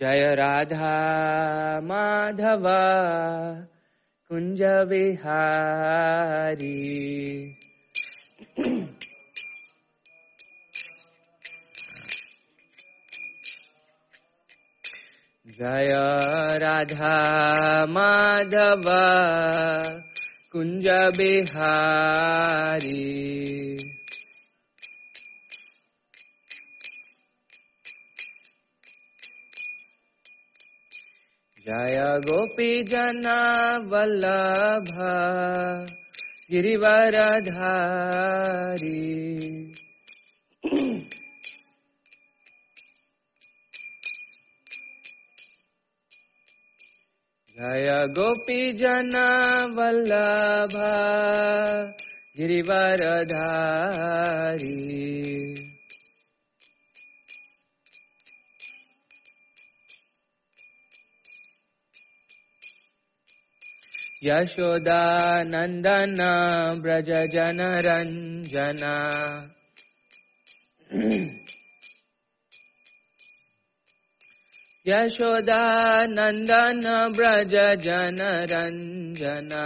जय राधा माधव कुञ्ज विहारी। जय राधा माधव कुञ्ज बिहारी जय गोपीजना वल्लभ गिरिवरधारी। जय गोपीजना वल्लभ गिरिवरधारी यशोदानन्दन व्रज जनरञ्जना यशोदानन्दन व्रज जनरञ्जना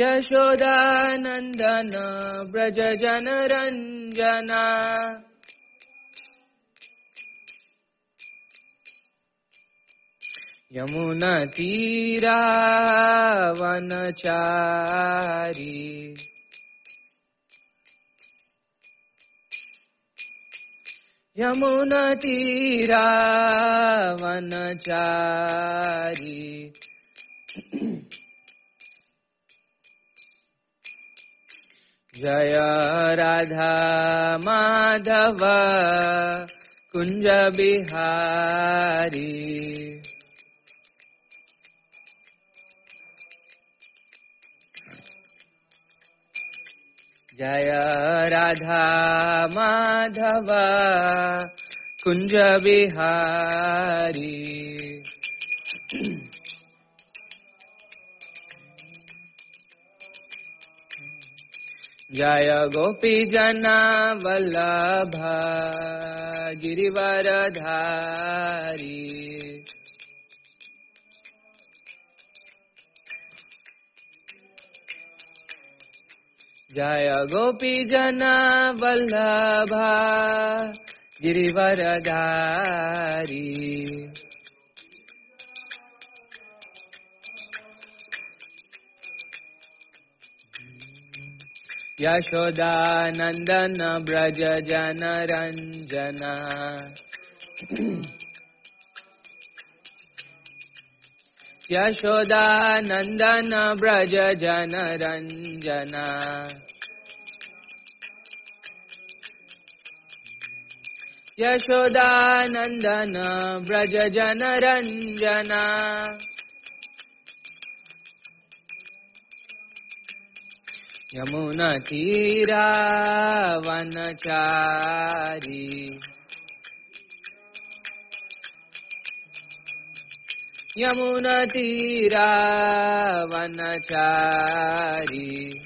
यशोदानन्दन व्रज जनरञ्जना यमुनतीरावनचारी यमुनतीरावनचारी जय राधा माधव कुञ्ज जय राधा माधव कुञ्ज बिहारी। जय गोपीजना वल्लभ गिरिवरधारी जय गोपीजना Vallabh Girivardhari. Yashodanandan Vraj जनरञ्जना। Yashodanandan Vraj जनरञ्जना Yashodanandan Vraj जनरञ्जना यमुनतीरावनचारी यमुनतीरावनचारी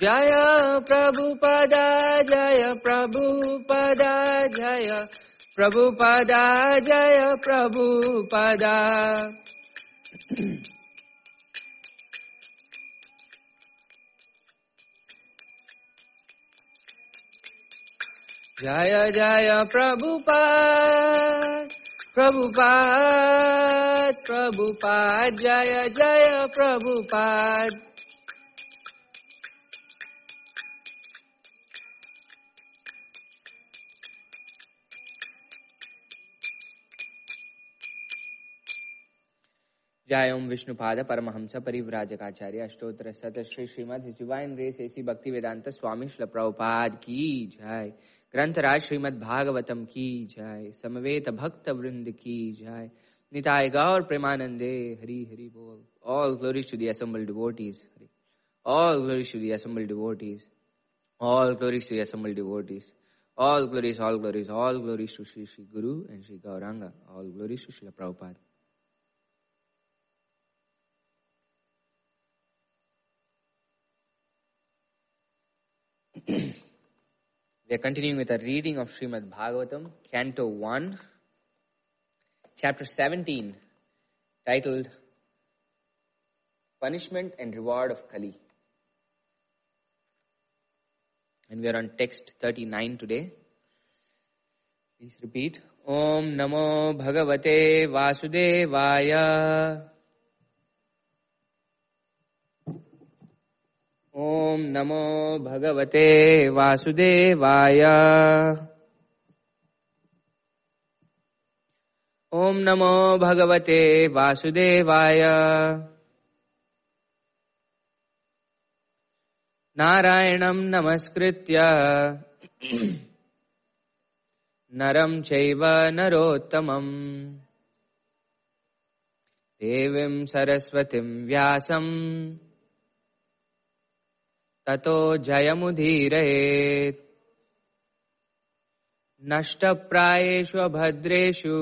Jaya Prabhupada, Jaya Prabhupada, Jaya Prabhupada, Jaya Prabhupada. Jaya Jaya Prabhupada, Prabhupada, Prabhupada, Jaya Jaya Prabhupada. जय ओम विष्णुपाद परमहंस परिव्राजकाचार्य अष्टोत्तर सत श्री श्रीमद जुवाइन रेस ऐसी भक्ति वेदांत स्वामी प्रभुपाद की जय। ग्रंथ राज श्रीमद भागवतम की जय। समवेत भक्त वृंद की जय। निताय गौर प्रेमानंदे। हरि हरि बोल। All glory to the assembled devotees all glory to the assembled devotees all glory to the assembled devotees all glories all glories all glory to Shri Shri Guru and Shri Gauranga all glory to Shri Prabhupada are continuing with a reading of Srimad Bhagavatam, Canto 1, Chapter 17, titled Punishment and Reward of Kali. And we are on text 39 today. Please repeat. Om Namo Bhagavate Vasudevaya. ॐ नमो भगवते वासुदेवाय। ॐ नमो भगवते वासुदेवाय। नारायणं नमस्कृत्य। नरं चैव नरोत्तमम्। देवीं सरस्वतीं व्यासम्। ततो जयमुदीरयेत्। नष्टप्रायेषु अभद्रेषु।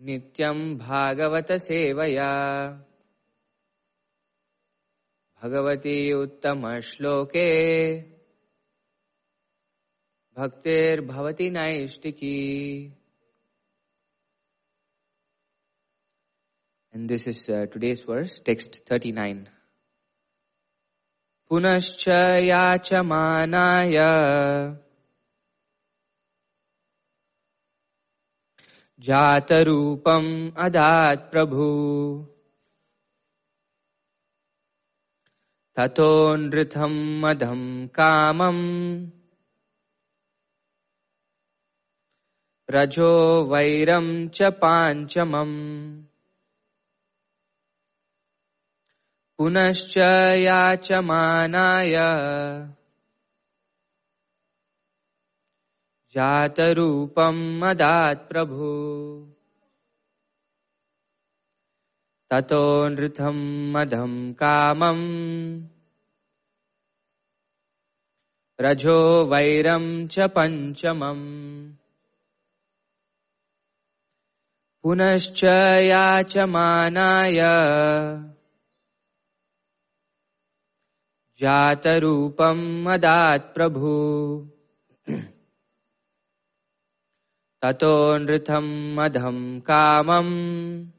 नित्यं भागवतसेवया Bhagwati उत्तमश्लोके। भक्तिर्भवति नैष्टिकी And this is uh, today's verse, text 39. पुनश्च याचमानाय। जातरूपम् अदात् प्रभु। ततो नृथम् मदम् कामम्। रजो वैरम् च पाञ्चमम् पुनश्च याचमानाय। जातरूपम् मदात् प्रभु। ततो नृथम् मदम् कामम्। रजो वैरम् च पञ्चमम्। पुनश्च याचमानाय जातरूपम् मदात् प्रभु। ततो नृथम् मदम् कामम्।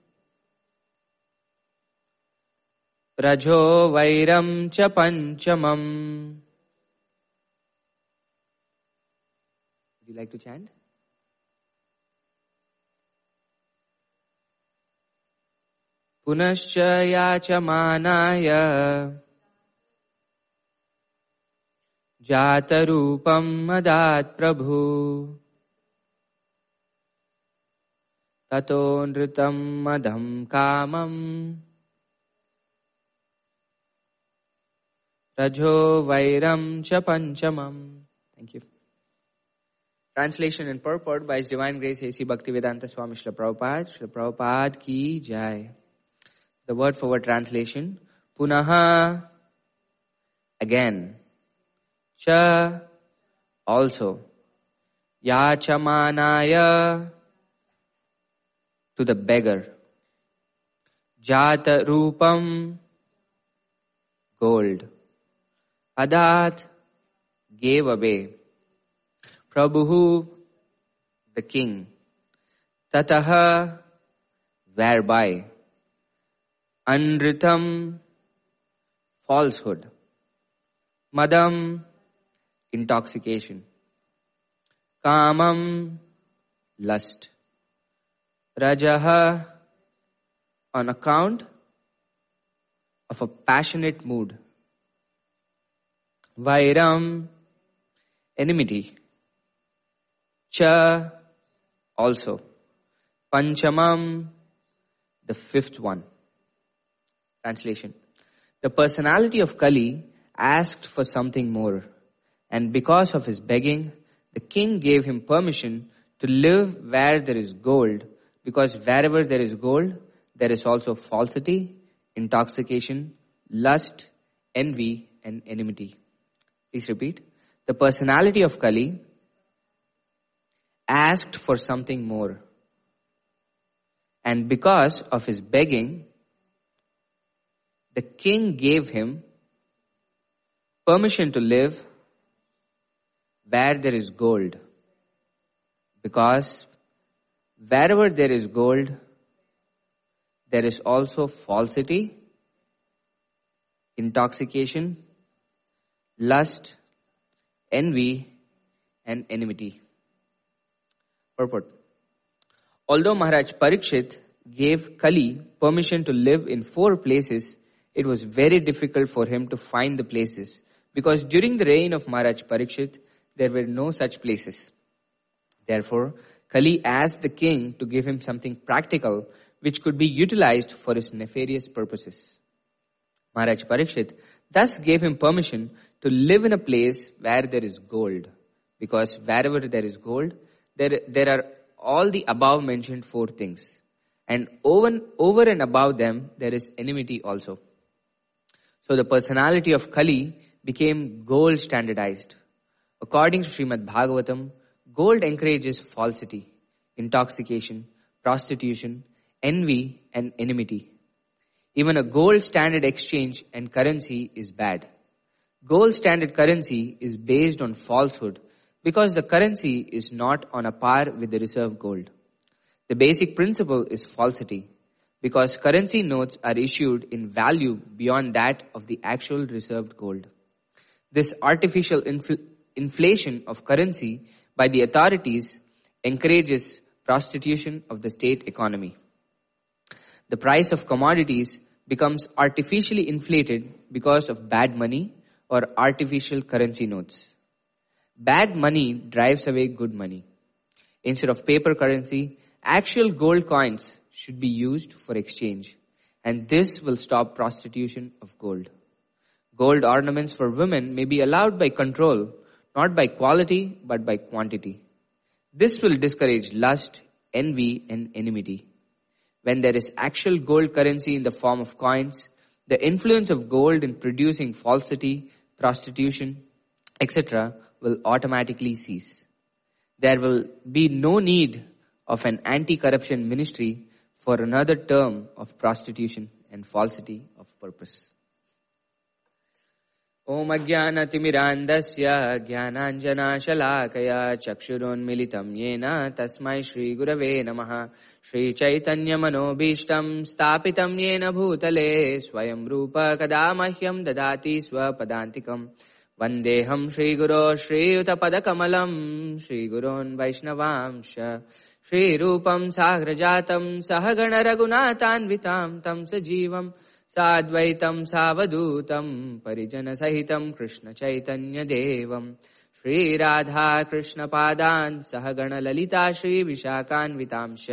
रजो वैरम् च पञ्चमम्। You like to chant? पुनश्च याचमानाय जातरूपम् मदात् प्रभु ततो नृतम् मदम् रजो वैरम् च पञ्चमम् translation in purport by divine grace A C Bhaktivedanta Swami Shri Prabhupada Shri Prabhupada की जय the word for word translation पुनः again Cha. Also. Yachamanaya. To the beggar. Jata Rupam. gold. Adat gave away. Prabhu, the king. Tataha, whereby. Anritam, falsehood. Madam, intoxication. Kamam, lust. Rajaha, on account of a passionate mood. Vairam, enmity. Cha, also. Panchamam, the fifth one. Translation. The personality of Kali asked for something more, and because of his begging, the king gave him permission to live where there is gold, because wherever there is gold, there is also falsity, intoxication, lust, envy, and enmity. Please repeat. The personality of Kali asked for something more. And because of his begging, the king gave him permission to live where there is gold. Because wherever there is gold, there is also falsity, intoxication, lust, envy, and enmity. Purport. Although Maharaj Parikshit gave Kali permission to live in four places, it was very difficult for him to find the places because during the reign of Maharaj Parikshit, there were no such places. Therefore, Kali asked the king to give him something practical which could be utilized for his nefarious purposes. Maharaj Parikshit thus gave him permission to live in a place where there is gold, because wherever there is gold, there, there are all the above mentioned four things. And over, over and above them, there is enmity also. So the personality of Kali became gold standardized. According to Srimad Bhagavatam, gold encourages falsity, intoxication, prostitution, envy, and enmity. Even a gold standard exchange and currency is bad. Gold standard currency is based on falsehood because the currency is not on a par with the reserve gold. The basic principle is falsity because currency notes are issued in value beyond that of the actual reserved gold. This artificial infl- inflation of currency by the authorities encourages prostitution of the state economy the price of commodities becomes artificially inflated because of bad money or artificial currency notes. Bad money drives away good money. Instead of paper currency, actual gold coins should be used for exchange, and this will stop prostitution of gold. Gold ornaments for women may be allowed by control, not by quality, but by quantity. This will discourage lust, envy, and enmity when there is actual gold currency in the form of coins, the influence of gold in producing falsity, prostitution, etc. will automatically cease. There will be no need of an anti-corruption ministry for another term of prostitution and falsity of purpose. ॐ अज्ञानतिमिरान्धस्य ज्ञानाञ्जनाशलाकया चक्षुरोन्मिलितं येन तस्मै श्रीगुरवे नमः। श्रीचैतन्यमनोभीष्टम् स्थापितं येन भूतले स्वयं रूप कदा मह्यं ददाति स्वपदान्तिकम्। वन्देऽहं श्रीगुरो श्रीयुतपदकमलम् श्रीगुरोन् वैष्णवांश। श्रीरूपं साग्रजातं सह गणरघुनाथान्वितां तं सजीवम्। साद्वैतं सावधूतं परिजनसहितं कृष्णचैतन्यदेवम् श्रीराधा कृष्णपादान् सह गणललिता श्रीविशाखान्वितांश।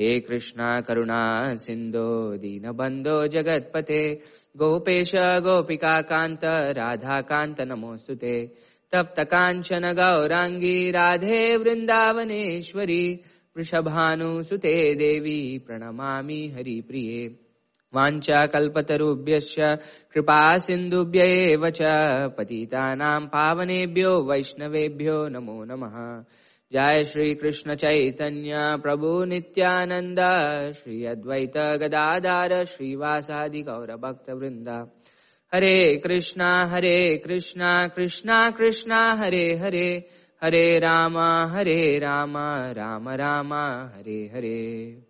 हे कृष्णा करुणा सिन्धो दीनबन्धो जगत्पते। गोपेश गोपिकान्त राधाकान्त नमोऽस्तु ते। तप्तकाञ्चन गौराङ्गी राधे वृन्दावनेश्वरी। वृषभानुसुते देवी प्रणमामि हरिप्रिये। वाञ्छा कल्पतरुभ्यश्च कृपा सिन्धुभ्य एव च पतितानां पावनेभ्यो वैष्णवेभ्यो नमो नमः। जय श्री कृष्ण चैतन्य प्रभु नित्यानन्द, श्री अद्वैत गदाधार श्रीवासादि गौरभक्तवृन्द। हरे कृष्णा हरे कृष्णा कृष्णा कृष्णा, हरे हरे हरे राम हरे राम राम राम, हरे हरे।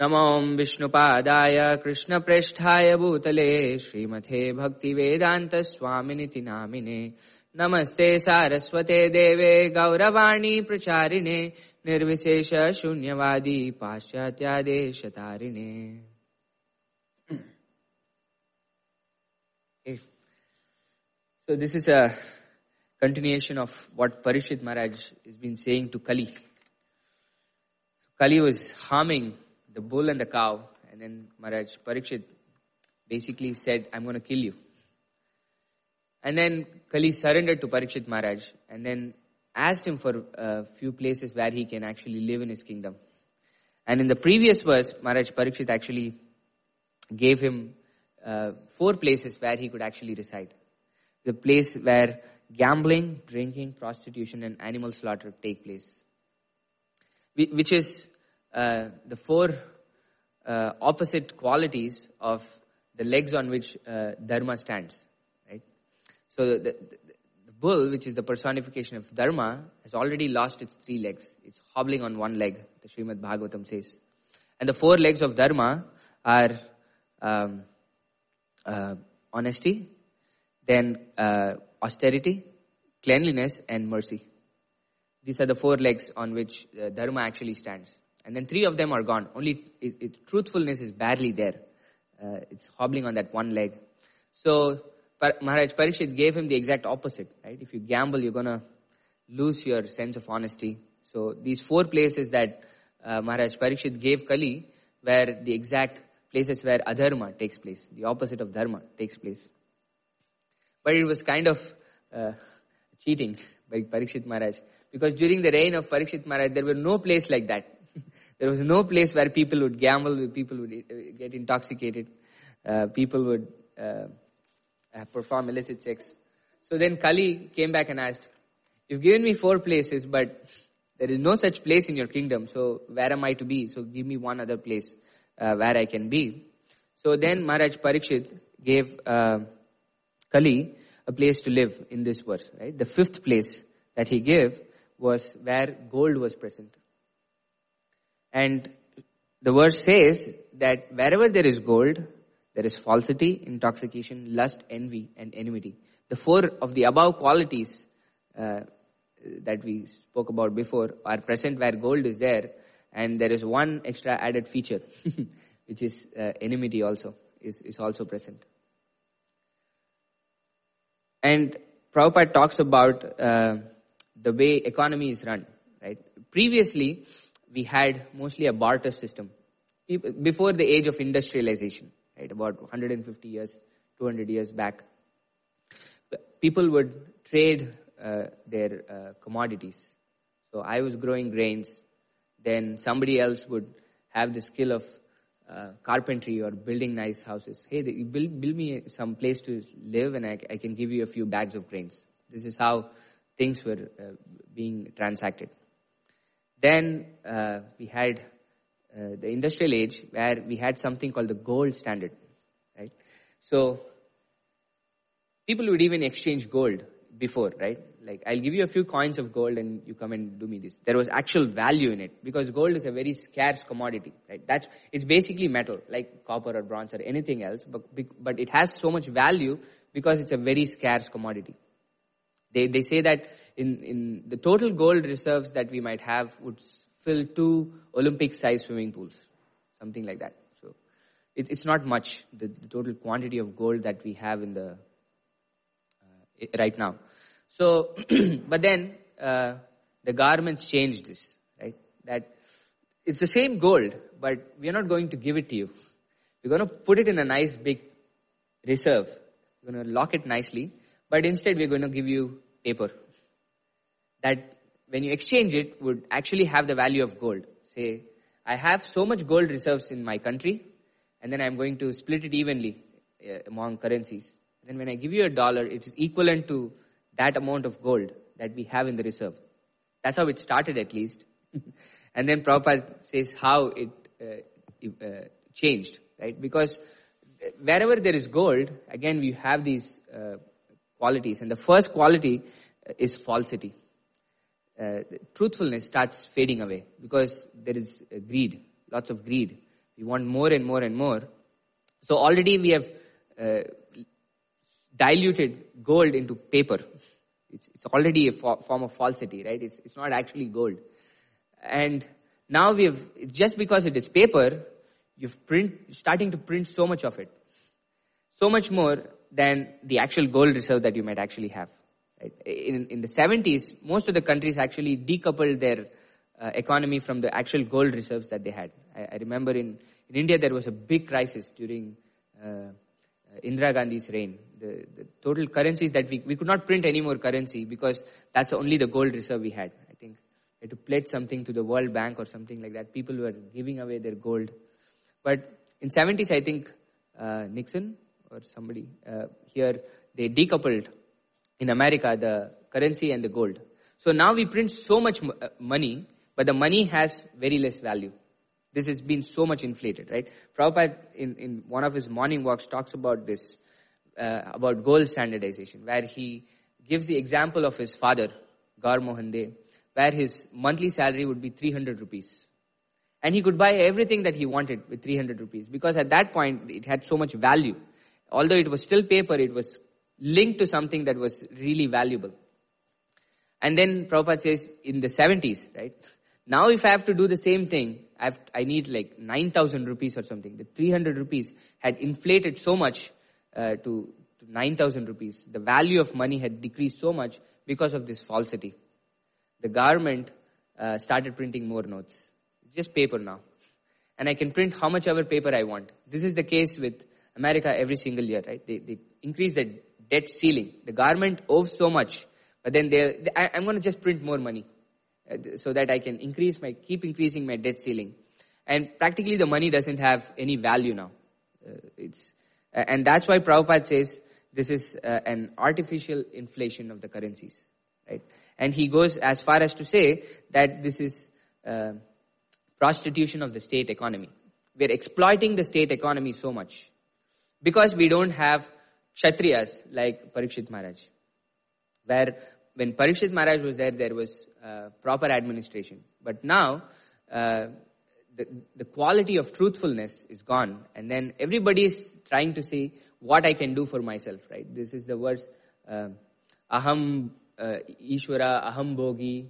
नमो विष्णुपादाय कृष्णप्रेष्ठाय भूतले श्रीमथे भक्तिवेदान्तस्वामिनिति नामिने। नमस्ते सारस्वते देवे गौरवाणी प्रचारिणे, निर्विशेष शून्यवादी पाश्चात्यादेशतारिणे। So this is a continuation of what Parishit Maharaj has been saying to Kali. Kali was harming the bull and the cow, and then Maharaj Parikshit basically said, I'm going to kill you. And then Kali surrendered to Parikshit Maharaj and then asked him for a few places where he can actually live in his kingdom. And in the previous verse, Maharaj Parikshit actually gave him uh, four places where he could actually reside. The place where gambling, drinking, prostitution, and animal slaughter take place. Which is uh, the four uh, opposite qualities of the legs on which uh, Dharma stands. Right? So the, the, the, bull, which is the personification of Dharma, has already lost its three legs. It's hobbling on one leg, the Srimad Bhagavatam says. And the four legs of Dharma are um, uh, honesty, then uh, austerity, cleanliness, and mercy. These are the four legs on which uh, Dharma actually stands. And then three of them are gone. Only it, it, truthfulness is barely there. Uh, it's hobbling on that one leg. So Par- Maharaj Parishit gave him the exact opposite. Right? If you gamble, you're gonna lose your sense of honesty. So these four places that uh, Maharaj Parishit gave Kali were the exact places where adharma takes place. The opposite of dharma takes place. But it was kind of uh, cheating by Parikshit Maharaj. Because during the reign of Parikshit Maharaj, there were no place like that. there was no place where people would gamble, people would uh, get intoxicated, uh, people would uh, perform illicit sex. So then Kali came back and asked, You've given me four places, but there is no such place in your kingdom, so where am I to be? So give me one other place uh, where I can be. So then Maharaj Parikshit gave uh, Kali a place to live in this verse, right? The fifth place that he gave was where gold was present. And the verse says that wherever there is gold, there is falsity, intoxication, lust, envy, and enmity. The four of the above qualities uh, that we spoke about before are present where gold is there, and there is one extra added feature, which is uh, enmity also, is, is also present. And Prabhupada talks about uh, the way economy is run, right? Previously, we had mostly a barter system before the age of industrialization, right? About 150 years, 200 years back. People would trade uh, their uh, commodities. So I was growing grains, then somebody else would have the skill of uh, carpentry or building nice houses. Hey, build, build me some place to live and I, I, can give you a few bags of grains. This is how things were uh, being transacted. Then uh, we had uh, the industrial age where we had something called the gold standard, right? So people would even exchange gold before, right? Like I'll give you a few coins of gold and you come and do me this. There was actual value in it because gold is a very scarce commodity, right? That's it's basically metal like copper or bronze or anything else, but but it has so much value because it's a very scarce commodity. They they say that in, in the total gold reserves that we might have would fill two Olympic sized swimming pools, something like that. So it, it's not much, the, the, total quantity of gold that we have in the, uh, right now. So, but then, uh, the governments changed this, right? That it's the same gold, but we are not going to give it to you. We're going to put it in a nice big reserve. We're going to lock it nicely, but instead we're going to give you paper that when you exchange it would actually have the value of gold. Say, I have so much gold reserves in my country, and then I'm going to split it evenly uh, among currencies. Then when I give you a dollar, it's equivalent to that amount of gold that we have in the reserve. That's how it started at least. and then Prabhupada says how it uh, uh, changed, right? Because wherever there is gold, again we have these uh, qualities, and the first quality is falsity. Uh, truthfulness starts fading away because there is uh, greed, lots of greed. We want more and more and more. So already we have uh, diluted gold into paper. It's, it's already a fo- form of falsity, right? It's, it's not actually gold. And now we have, just because it is paper, you've print, starting to print so much of it. So much more than the actual gold reserve that you might actually have. In, in the 70s, most of the countries actually decoupled their uh, economy from the actual gold reserves that they had. I, I, remember in, in India there was a big crisis during uh, uh, Indira Gandhi's reign. The, the total currencies that we, we could not print any more currency because that's only the gold reserve we had. I think we had to pledge something to the World Bank or something like that. People were giving away their gold. But in 70s, I think uh, Nixon or somebody uh, here, they decoupled in America the currency and the gold. So now we print so much uh, money, but the money has very less value. This has been so much inflated, right? Prabhupada, in, in one of his morning walks, talks about this, uh, about gold standardization, where he gives the example of his father, Gaur Mohan De, where his monthly salary would be 300 rupees. And he could buy everything that he wanted with 300 rupees because at that point it had so much value. Although it was still paper, it was linked to something that was really valuable. And then Prabhupada says in the 70s, right? Now if I have to do the same thing, I, have, I need like 9,000 rupees or something. The 300 rupees had inflated so much uh, to, to 9,000 rupees. The value of money had decreased so much because of this falsity. The government uh, started printing more notes. It's just paper now. And I can print how much ever paper I want. This is the case with America every single year, right? They, they increase the debt ceiling. The government owes so much, but then they, I, I'm going to just print more money uh, so that I can increase my, keep increasing my debt ceiling. And practically the money doesn't have any value now. Uh, it's, and that's why Prabhupada says this is uh, an artificial inflation of the currencies, right? And he goes as far as to say that this is uh, prostitution of the state economy. We're exploiting the state economy so much because we don't have Kshatriyas like Parikshit Maharaj. Where when Parikshit Maharaj was there, there was uh, proper administration. But now, uh, the, the quality of truthfulness is gone. And then everybody is trying to see what I can do for myself, right? This is the words, uh, aham uh, Ishwara, aham bhogi.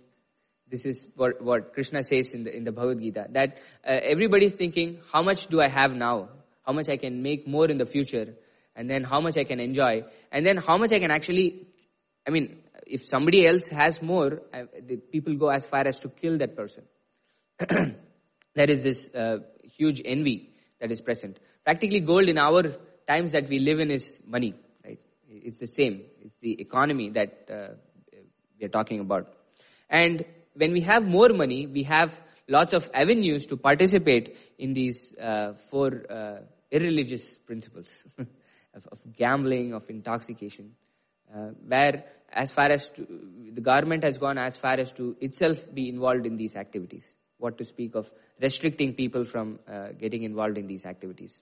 This is what, what Krishna says in the, in the Bhagavad Gita. That uh, everybody is thinking, how much do I have now? How much I can make more in the future? and then how much I can enjoy, and then how much I can actually, I mean, if somebody else has more, I, the people go as far as to kill that person. there is this uh, huge envy that is present. Practically, gold in our times that we live in is money, right? It's the same. It's the economy that uh, we are talking about. And when we have more money, we have lots of avenues to participate in these uh, four uh, irreligious principles. of, of gambling, of intoxication, uh, where as far as to, the government has gone as far as to itself be involved in these activities. What to speak of restricting people from uh, getting involved in these activities.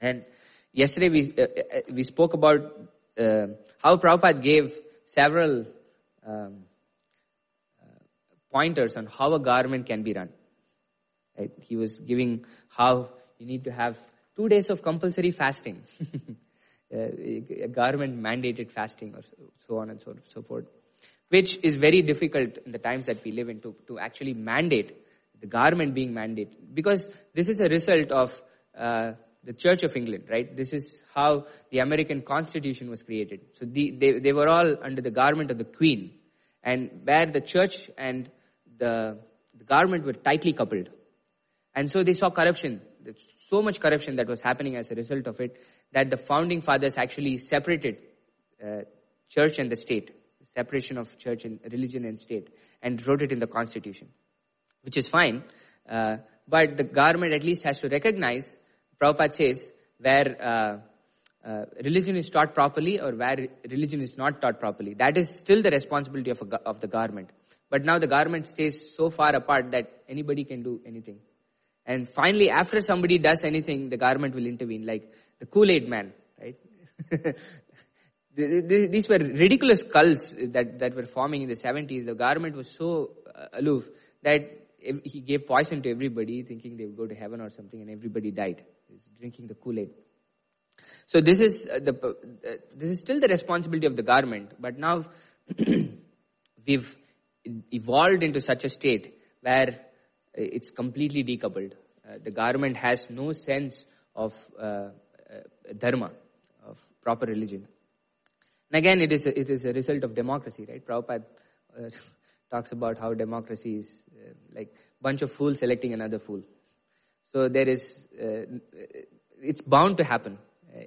And yesterday we uh, uh we spoke about uh, how Prabhupada gave several um, uh, pointers on how a government can be run. Right? He was giving how you need to have two days of compulsory fasting. government mandated fasting or so on and so, forth, which is very difficult in the times that we live in to, to actually mandate the government being mandated because this is a result of uh, the Church of England, right? This is how the American Constitution was created. So the, they, they were all under the government of the Queen, and where the church and the, the government were tightly coupled. And so they saw corruption, so much corruption that was happening as a result of it, that the founding fathers actually separated uh, church and the state, separation of church and religion and state, and wrote it in the constitution, which is fine. Uh, but the government at least has to recognize, Prabhupada says, where uh, uh, religion is taught properly or where religion is not taught properly. That is still the responsibility of, a, of the government. But now the government stays so far apart that anybody can do anything. And finally, after somebody does anything, the government will intervene, like the Kool-Aid man, right? These were ridiculous cults that, that were forming in the 70s. The government was so uh, aloof that he gave poison to everybody, thinking they would go to heaven or something, and everybody died. Drinking the Kool-Aid. So this is uh, the uh, this is still the responsibility of the government, but now we've evolved into such a state where it's completely decoupled. Uh, the government has no sense of uh, uh, dharma, of proper religion. And again, it is a, it is a result of democracy, right? Prabhupada uh, talks about how democracy is uh, like bunch of fools electing another fool. So there is, uh, it's bound to happen.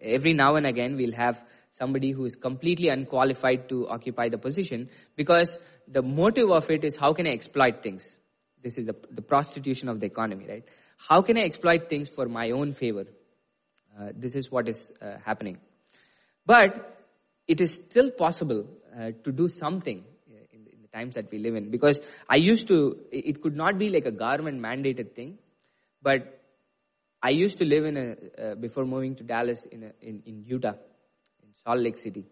Every now and again, we'll have somebody who is completely unqualified to occupy the position because the motive of it is how can I exploit things? This is the, the prostitution of the economy, right? How can I exploit things for my own favor? Uh, this is what is uh, happening. But it is still possible uh, to do something in, in, the times that we live in because I used to, it could not be like a government mandated thing, but I used to live in a, uh, before moving to Dallas in, a, in, in Utah, in Salt Lake City.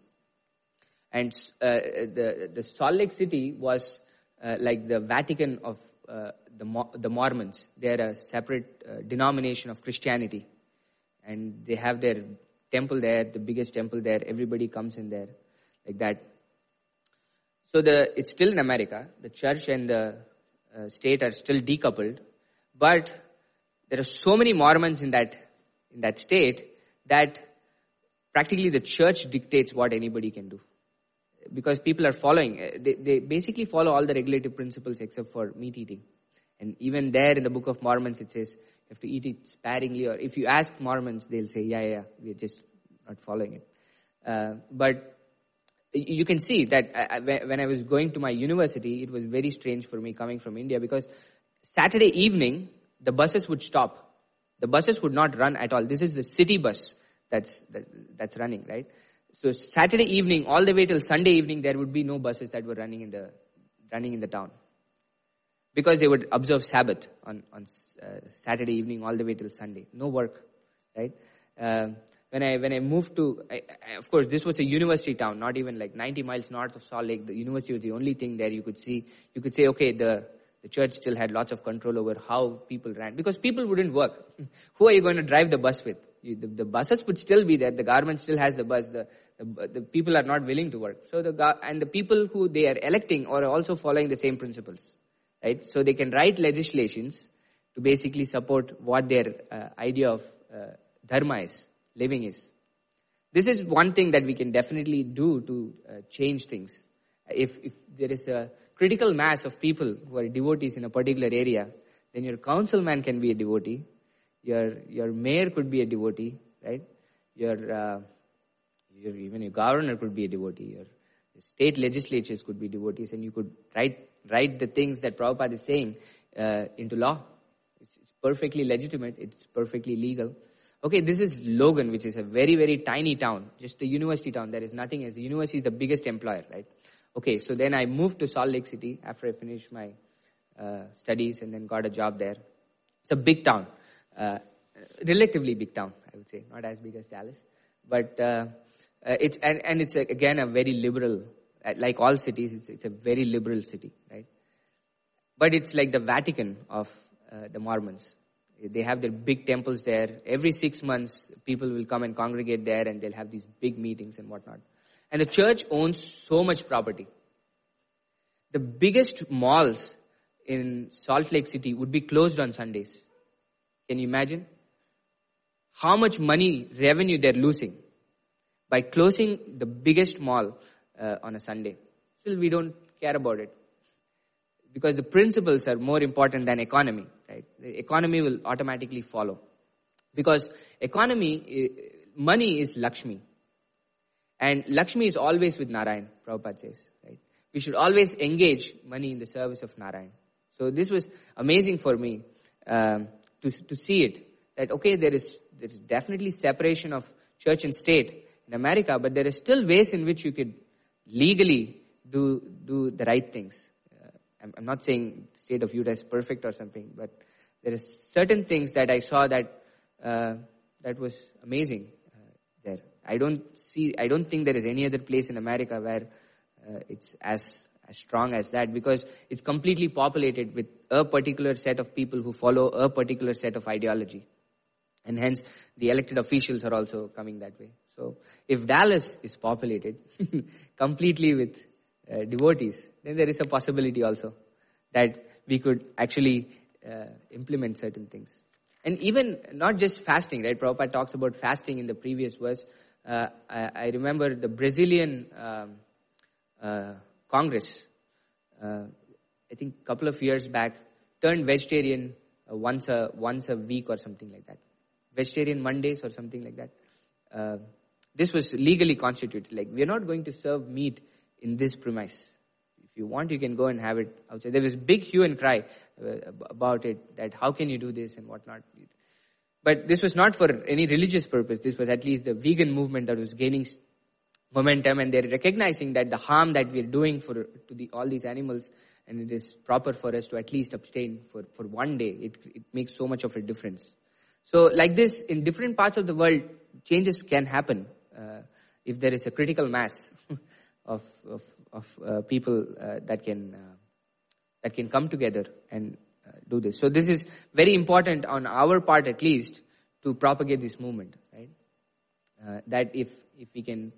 And uh, the, the Salt Lake City was uh, like the Vatican of uh, the, the Mormons. They are a separate uh, denomination of Christianity. And they have their temple there, the biggest temple there. Everybody comes in there like that. So the, it's still in America. The church and the uh, state are still decoupled. But there are so many Mormons in that, in that state that practically the church dictates what anybody can do because people are following. Uh, they, they basically follow all the regulative principles except for meat eating. And even there in the Book of Mormons, it says you have to eat it sparingly. Or if you ask Mormons, they'll say, yeah, yeah, we're just not following it. Uh, but you can see that I, when I was going to my university, it was very strange for me coming from India because Saturday evening, the buses would stop. The buses would not run at all. This is the city bus that's, that, that's running, right? So Saturday evening, all the way till Sunday evening, there would be no buses that were running in the running in the town because they would observe Sabbath on on uh, Saturday evening all the way till Sunday. No work, right? Uh, when I when I moved to, I, I, of course, this was a university town, not even like 90 miles north of Salt Lake. The university was the only thing there you could see. You could say, okay, the the church still had lots of control over how people ran because people wouldn't work. Who are you going to drive the bus with? You, the, the, buses would still be there. The government still has the bus. The, the, the people are not willing to work. So the and the people who they are electing are also following the same principles, right? So they can write legislations to basically support what their uh, idea of uh, dharma is, living is. This is one thing that we can definitely do to uh, change things. If if there is a critical mass of people who are devotees in a particular area, then your councilman can be a devotee, your your mayor could be a devotee, right? Your uh, your, even your governor could be a devotee, your state legislatures could be devotees, and you could write, write the things that Prabhupada is saying uh, into law. It's, it's perfectly legitimate, it's perfectly legal. Okay, this is Logan, which is a very, very tiny town, just the university town. There is nothing else. The university is the biggest employer, right? Okay, so then I moved to Salt Lake City after I finished my uh, studies and then got a job there. It's a big town, uh, relatively big town, I would say, not as big as Dallas, but uh, uh, it's and, and it's a, again a very liberal, uh, like all cities, it's it's a very liberal city, right? But it's like the Vatican of uh, the Mormons. They have their big temples there. Every six months, people will come and congregate there, and they'll have these big meetings and whatnot. And the church owns so much property. The biggest malls in Salt Lake City would be closed on Sundays. Can you imagine? How much money, revenue they're losing by closing the biggest mall uh, on a Sunday. Still, we don't care about it because the principles are more important than economy. Right? The economy will automatically follow because economy, money is Lakshmi, and Lakshmi is always with Narayan. Prabhupada says, right? We should always engage money in the service of Narayan. So this was amazing for me um, to to see it that okay, there is there is definitely separation of church and state in America, but there are still ways in which you could legally do, do the right things. Uh, I'm, I'm, not saying the state of Utah is perfect or something, but there are certain things that I saw that uh, that was amazing uh, there. I don't see, I don't think there is any other place in America where uh, it's as as strong as that because it's completely populated with a particular set of people who follow a particular set of ideology. And hence, the elected officials are also coming that way. So, if Dallas is populated completely with uh, devotees, then there is a possibility also that we could actually uh, implement certain things. And even not just fasting, right? Prabhupada talks about fasting in the previous verse. Uh, I, I, remember the Brazilian um, uh, Congress, uh, I think a couple of years back, turned vegetarian uh, once a once a week or something like that. Vegetarian Mondays or something like that. This was legally constituted. Like we are not going to serve meat in this premise. If you want, you can go and have it outside. There was big hue and cry uh, about it that how can you do this and whatnot. But this was not for any religious purpose. This was at least the vegan movement that was gaining momentum and they're recognizing that the harm that we're doing for to the, all these animals and it is proper for us to at least abstain for, for one day. It, it makes so much of a difference. So like this, in different parts of the world, changes can happen if there is a critical mass of, of, of uh, people uh, that can uh, that can come together and uh, do this. So this is very important on our part, at least, to propagate this movement. Right? Uh, that if if we can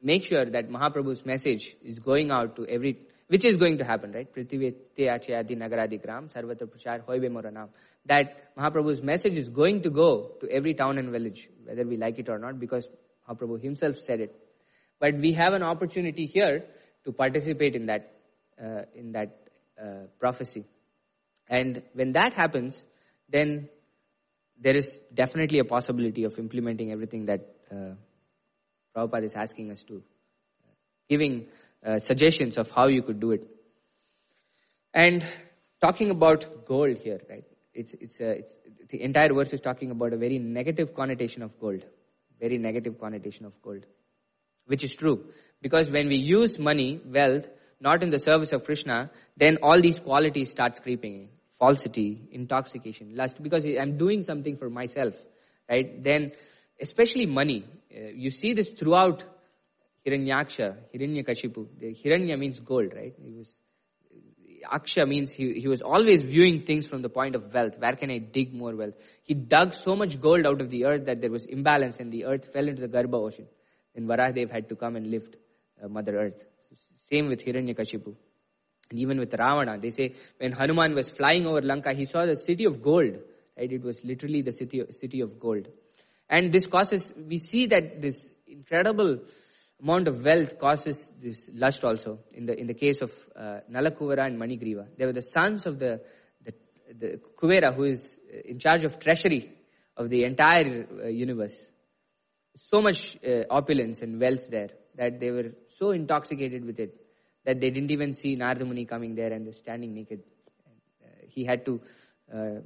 make sure that Mahaprabhu's message is going out to every, which is going to happen, right? Prithivete achayadi nagaradi gram, sarvatra prashar hoibe moranam. That Mahaprabhu's message is going to go to every town and village, whether we like it or not, because Mahaprabhu himself said it. But we have an opportunity here to participate in that, uh, in that uh, prophecy. And when that happens, then there is definitely a possibility of implementing everything that uh, Prabhupada is asking us to, giving uh, suggestions of how you could do it. And talking about gold here, right? It's, it's, a, it's, the entire verse is talking about a very negative connotation of gold. Very negative connotation of gold. Which is true. Because when we use money, wealth, not in the service of Krishna, then all these qualities start creeping in. Falsity, intoxication, lust. Because I'm doing something for myself, right? Then, especially money, uh, you see this throughout Hiranyaksha, Hiranyakashipu. The Hiranya means gold, right? Was, Aksha means he, he was always viewing things from the point of wealth. Where can I dig more wealth? He dug so much gold out of the earth that there was imbalance and the earth fell into the Garbha ocean. And Varahadev had to come and lift uh, Mother Earth. Same with Hiranyakashipu. And even with Ravana, they say when Hanuman was flying over Lanka, he saw the city of gold. Right? It was literally the city, city of gold. And this causes, we see that this incredible amount of wealth causes this lust also. In the, in the case of uh, Nalakuvara and Manigriva, they were the sons of the, the, the Kuvera who is in charge of treasury of the entire uh, universe. So much uh, opulence and wealth there that they were so intoxicated with it that they didn't even see Narada Muni coming there and standing naked. Uh, he had to uh,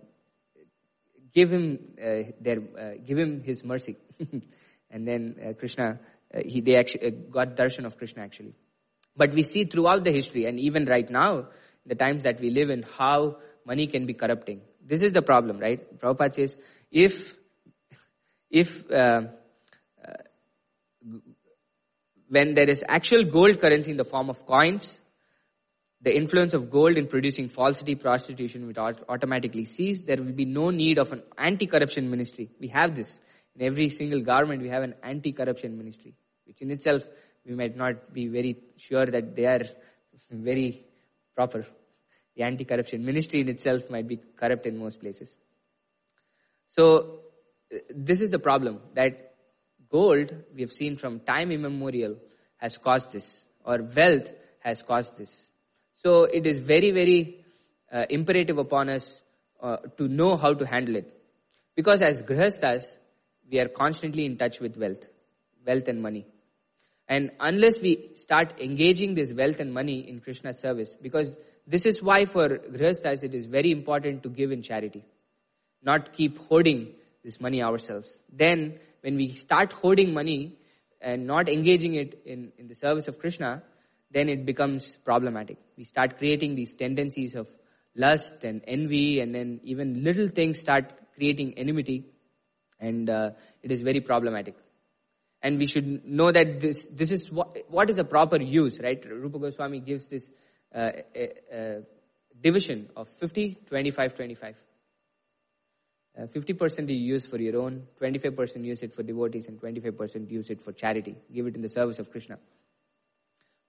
give him uh, their uh, give him his mercy and then uh, krishna uh, he they actually uh, got darshan of krishna actually but we see throughout the history and even right now the times that we live in how money can be corrupting this is the problem right prabhupada says if if uh, when there is actual gold currency in the form of coins the influence of gold in producing falsity, prostitution would automatically cease. There will be no need of an anti-corruption ministry. We have this. In every single government, we have an anti-corruption ministry, which in itself, we might not be very sure that they are very proper. The anti-corruption ministry in itself might be corrupt in most places. So, this is the problem that gold, we have seen from time immemorial, has caused this, or wealth has caused this. So it is very, very uh, imperative upon us uh, to know how to handle it. Because as grihasthas, we are constantly in touch with wealth, wealth and money. And unless we start engaging this wealth and money in Krishna's service, because this is why for grihasthas it is very important to give in charity, not keep hoarding this money ourselves. Then when we start hoarding money and not engaging it in, in the service of Krishna, then it becomes problematic. We start creating these tendencies of lust and envy, and then even little things start creating enmity, and uh, it is very problematic. And we should know that this, this is what, what is the proper use, right? Rupa Goswami gives this uh, division of 50, 25, 25. Uh, 50% you use for your own, 25% use it for devotees, and 25% use it for charity. Give it in the service of Krishna.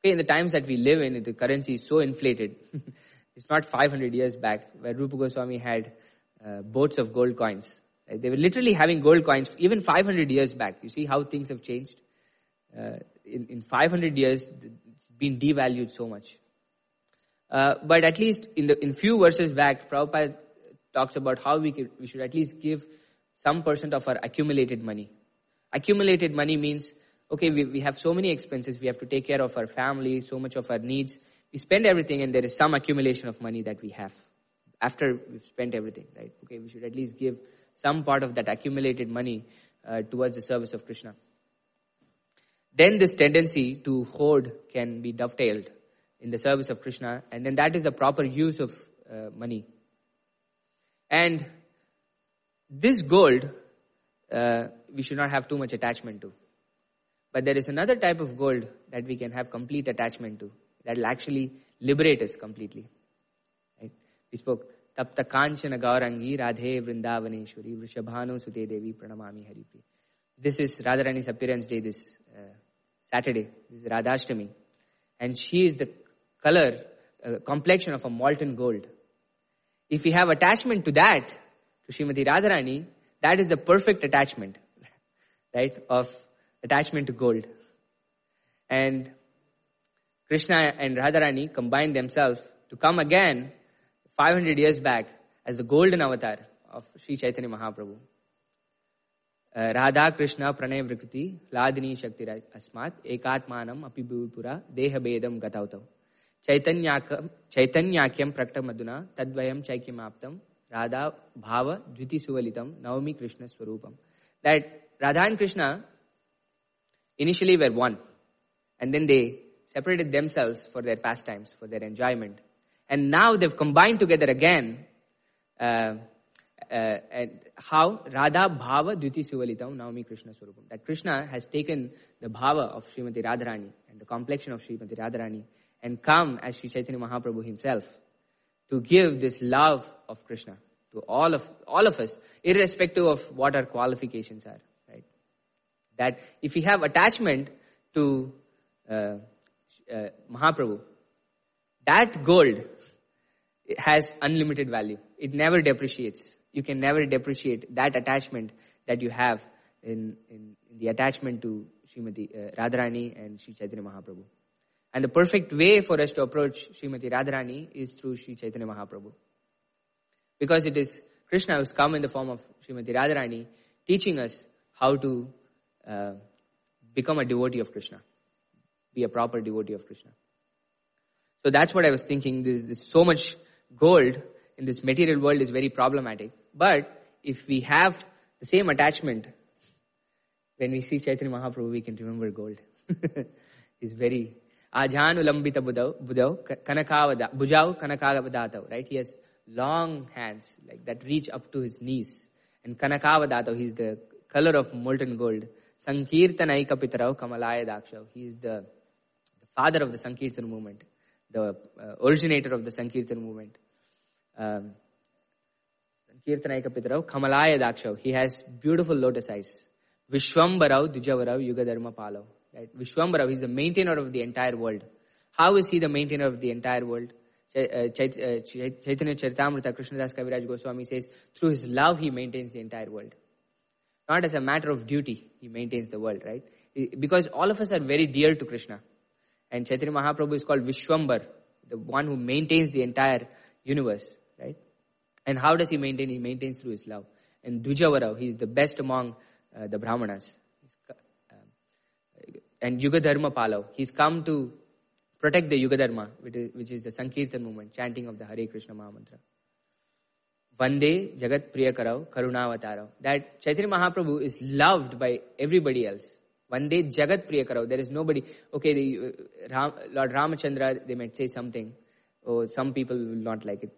Okay, in the times that we live in, the currency is so inflated. it's not 500 years back where Rupa Goswami had uh, boats of gold coins. Right? They were literally having gold coins even 500 years back. You see how things have changed? Uh, in, in 500 years, it's been devalued so much. Uh, but at least in the in few verses back, Prabhupada talks about how we, could, we should at least give some percent of our accumulated money. Accumulated money means, okay, we, we have so many expenses, we have to take care of our family, so much of our needs. We spend everything and there is some accumulation of money that we have after we've spent everything, right? Okay, we should at least give some part of that accumulated money uh, towards the service of Krishna. Then this tendency to hoard can be dovetailed in the service of Krishna, and then that is the proper use of uh, money. And this gold, uh, we should not have too much attachment to. But there is another type of gold that we can have complete attachment to that will actually liberate us completely. Right? We spoke Gaurangi Radhe Vrindavaneshwari Vrishabhanu Sute Devi Pranamami Haripriya. This is Radharani's appearance day this uh, Saturday. This is Radhashtami. And she is the color, uh, complexion of a molten gold. If we have attachment to that, to Srimati Radharani, that is the perfect attachment, right, of attachment to gold. And Krishna and Radharani combine themselves to come again 500 years back as the golden avatar of Sri Chaitanya Mahaprabhu. Uh, Radha Krishna Pranay Prakriti Ladini Shakti Asmat Ekatmanam Apibhupura Deha Bedam Gatautav Chaitanyakam prakta maduna Tadvayam Chaikyamaptam Radha Bhava Dviti Suvalitam Naomi Krishna Swarupam. That Radha and Krishna initially were one and then they separated themselves for their pastimes, for their enjoyment and now they've combined together again uh, uh, and how radha bhava dviti suvalitam naomi krishna swarupam that krishna has taken the bhava of srimati radharani and the complexion of srimati radharani and come as Sri Chaitanya Mahaprabhu himself to give this love of Krishna to all of all of us, irrespective of what our qualifications are. Right? That if we have attachment to uh, uh, Mahaprabhu, that gold has unlimited value. It never depreciates. You can never depreciate that attachment that you have in, in, the attachment to Srimati uh, Radharani and Sri Chaitanya Mahaprabhu. And the perfect way for us to approach Srimati Radharani is through Sri Chaitanya Mahaprabhu. Because it is Krishna who's come in the form of Srimati Radharani teaching us how to uh, become a devotee of Krishna, be a proper devotee of Krishna. So that's what I was thinking. There's, there's so much gold in this material world is very problematic. But if we have the same attachment, when we see Chaitanya Mahaprabhu, we can remember gold. it's very Ajanulambita budau, kanakavada, bujau kanakavadato, right? He has long hands, like that reach up to his knees. And kanakavadato, he's the color of molten gold. Sankirtanaika pitarau kamalaya dakshav. He is the, the father of the Sankirtan movement, the uh, originator of the Sankirtan movement. Um, Sankirtanaika pitarau kamalaya dakshav. He has beautiful lotus eyes. Vishwambarau Dujavarau Yugadharma Palau. Right? Vishwambara, is the maintainer of the entire world. How is he the maintainer of the entire world? Uh, Chaitanya Charitamrita Krishnadas Kaviraj Goswami says, through his love he maintains the entire world. Not as a matter of duty, he maintains the world, right? Because all of us are very dear to Krishna. And Chaitanya Mahaprabhu is called Vishwambar, the one who maintains the entire universe, right? And how does he maintain? He maintains through his love. And Dujavara, he is the best among uh, the Brahmanas and Yuga Dharma Palav. He's come to protect the Yuga Dharma, which is, which is the Sankirtan movement, chanting of the Hare Krishna Mahamantra. Vande Jagat Priyakarav Karunavatarau. That Chaitanya Mahaprabhu is loved by everybody else. Vande Jagat Priyakarav. There is nobody. Okay, uh, Lord Ramachandra, they might say something. Oh, some people will not like it.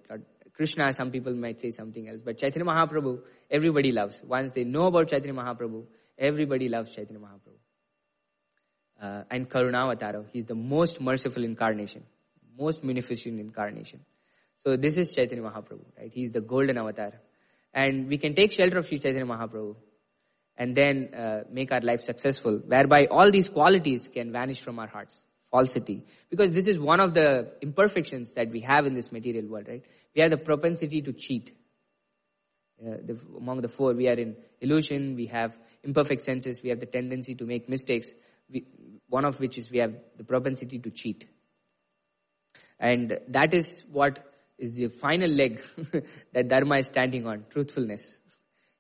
Krishna, some people might say something else. But Chaitanya Mahaprabhu, everybody loves. Once they know about Chaitanya Mahaprabhu, everybody loves Chaitanya Mahaprabhu. Uh, and Karunavatara, he's the most merciful incarnation, most munificent incarnation. So this is Chaitanya Mahaprabhu, right? He's the golden avatar. And we can take shelter of Sri Chaitanya Mahaprabhu and then uh, make our life successful, whereby all these qualities can vanish from our hearts. Falsity. Because this is one of the imperfections that we have in this material world, right? We have the propensity to cheat. Uh, the, among the four, we are in illusion, we have imperfect senses, we have the tendency to make mistakes, we, one of which is we have the propensity to cheat. And that is what is the final leg that Dharma is standing on, truthfulness.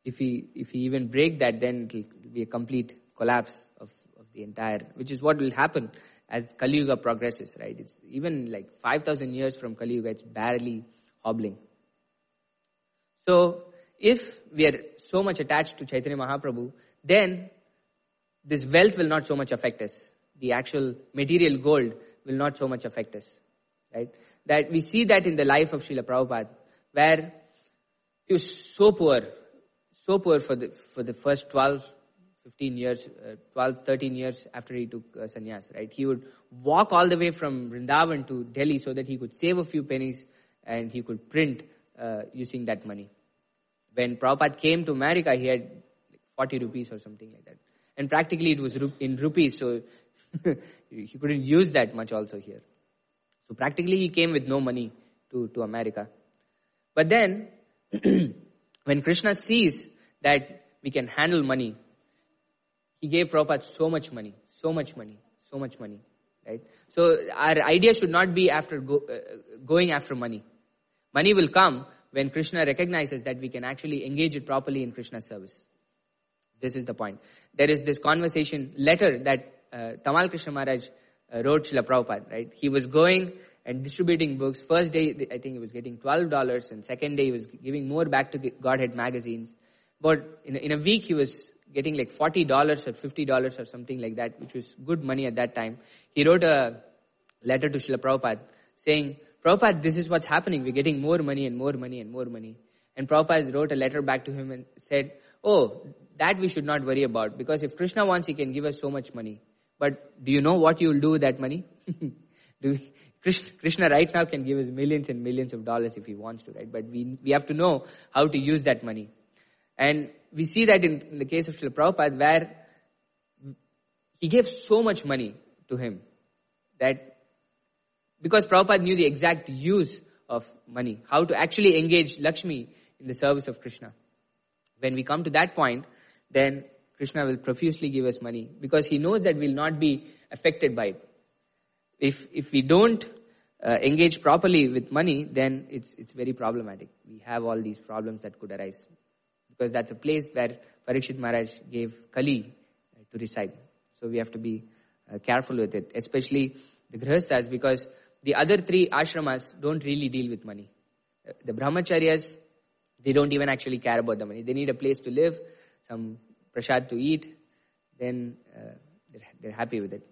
If we, if we even break that, then it will be a complete collapse of, of the entire, which is what will happen as Kali Yuga progresses, right? It's even like 5,000 years from Kali Yuga, it's barely hobbling. So, if we are so much attached to Chaitanya Mahaprabhu, then this wealth will not so much affect us. The actual material gold will not so much affect us, right? That we see that in the life of Srila Prabhupada, where he was so poor, so poor for the, for the first 12, 15 years, uh, 12, 13 years after he took uh, sannyas, right? He would walk all the way from Vrindavan to Delhi so that he could save a few pennies and he could print uh, using that money. When Prabhupada came to America, he had 40 rupees or something like that. And practically it was in rupees, so he couldn't use that much also here. So practically he came with no money to, to America. But then, when Krishna sees that we can handle money, he gave Prabhupada so much money, so much money, so much money, right? So our idea should not be after go, uh, going after money. Money will come when Krishna recognizes that we can actually engage it properly in Krishna's service. This is the point. There is this conversation letter that uh, Tamal Krishna Maharaj uh, wrote Srila Prabhupada, right? He was going and distributing books. First day, I think he was getting $12, and second day he was giving more back to Godhead magazines. But in a, in a week, he was getting like $40 or $50 or something like that, which was good money at that time. He wrote a letter to Srila Prabhupada saying, Prabhupada, this is what's happening. We're getting more money and more money and more money. And Prabhupada wrote a letter back to him and said, Oh, that we should not worry about because if Krishna wants, he can give us so much money. But do you know what you will do with that money? we, Krishna right now can give us millions and millions of dollars if he wants to, right? But we, we have to know how to use that money. And we see that in, in the case of Srila Prabhupada where he gave so much money to him that because Prabhupada knew the exact use of money, how to actually engage Lakshmi in the service of Krishna. When we come to that point, then Krishna will profusely give us money because he knows that we'll not be affected by it. If, if we don't uh, engage properly with money, then it's, it's very problematic. We have all these problems that could arise because that's a place where Parikshit Maharaj gave Kali uh, to reside. So we have to be uh, careful with it, especially the Grihasthas because the other three ashramas don't really deal with money. Uh, the Brahmacharyas, they don't even actually care about the money. They need a place to live, some prasad to eat, then uh, they're, they're, happy with it.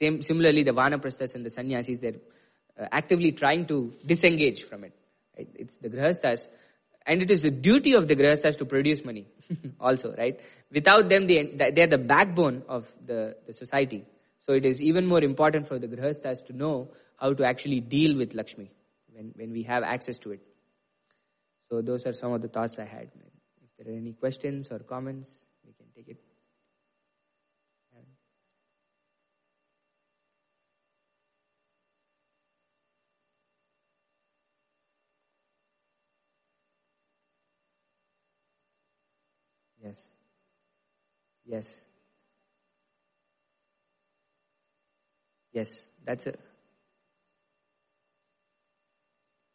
Same, similarly, the Vanaprasthas and the Sannyasis, they're uh, actively trying to disengage from it. Right? It's the Grihasthas and it is the duty of the grihasthas to produce money also, right? Without them, they, they are the backbone of the, the society. So it is even more important for the grihasthas to know how to actually deal with Lakshmi when, when we have access to it. So those are some of the thoughts I had. If there are any questions or comments, we can take it. Yes. Yes. Yes, that's it.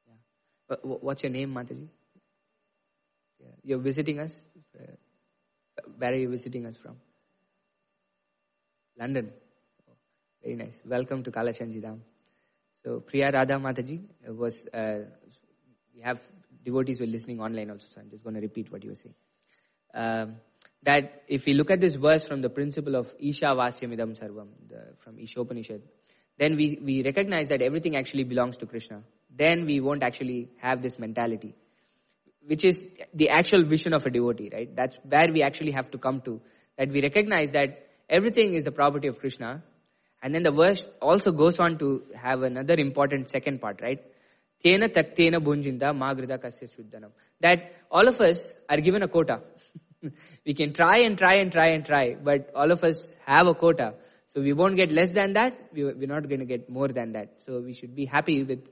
Yeah. What's your name, Mataji? Yeah. You're visiting us? Uh, where are you visiting us from? London. Oh, very nice. Welcome to Kalachandji Dham. So, Priya Radha Mataji was, uh, we have devotees who are listening online also, so I'm just going to repeat what you were saying um, that if we look at this verse from the principle of Isha Vasyamidam Sarvam, the, from Ishopanishad, then we, we recognize that everything actually belongs to Krishna. then we won't actually have this mentality, which is the actual vision of a devotee, right? That's where we actually have to come to. That we recognize that everything is the property of Krishna. And then the verse also goes on to have another important second part, right? Tena taktena bunjinda magrida kasya shuddhanam. That all of us are given a quota. we can try and try and try and try, but all of us have a quota. So we won't get less than that. We, we're not going to get more than that. So we should be happy with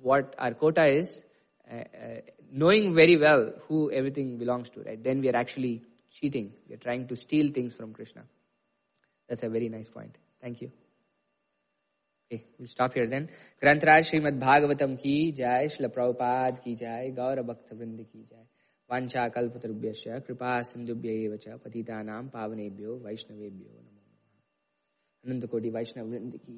what our quota is, uh, uh, knowing very well who everything belongs to, right? Then we are actually cheating. We are trying to steal things from Krishna. That's a very nice point. Thank you. Okay, we'll stop here then. Granthraj Srimad Bhagavatam ki jai, Srila Prabhupada ki jai, Gaura Bhakta ki jai. कल्पतरुभ्यश्च कृपा सिंधुभ्य च पावनेभ्यो वैष्णवेभ्यो नमो नमः। अनंत वैष्णव की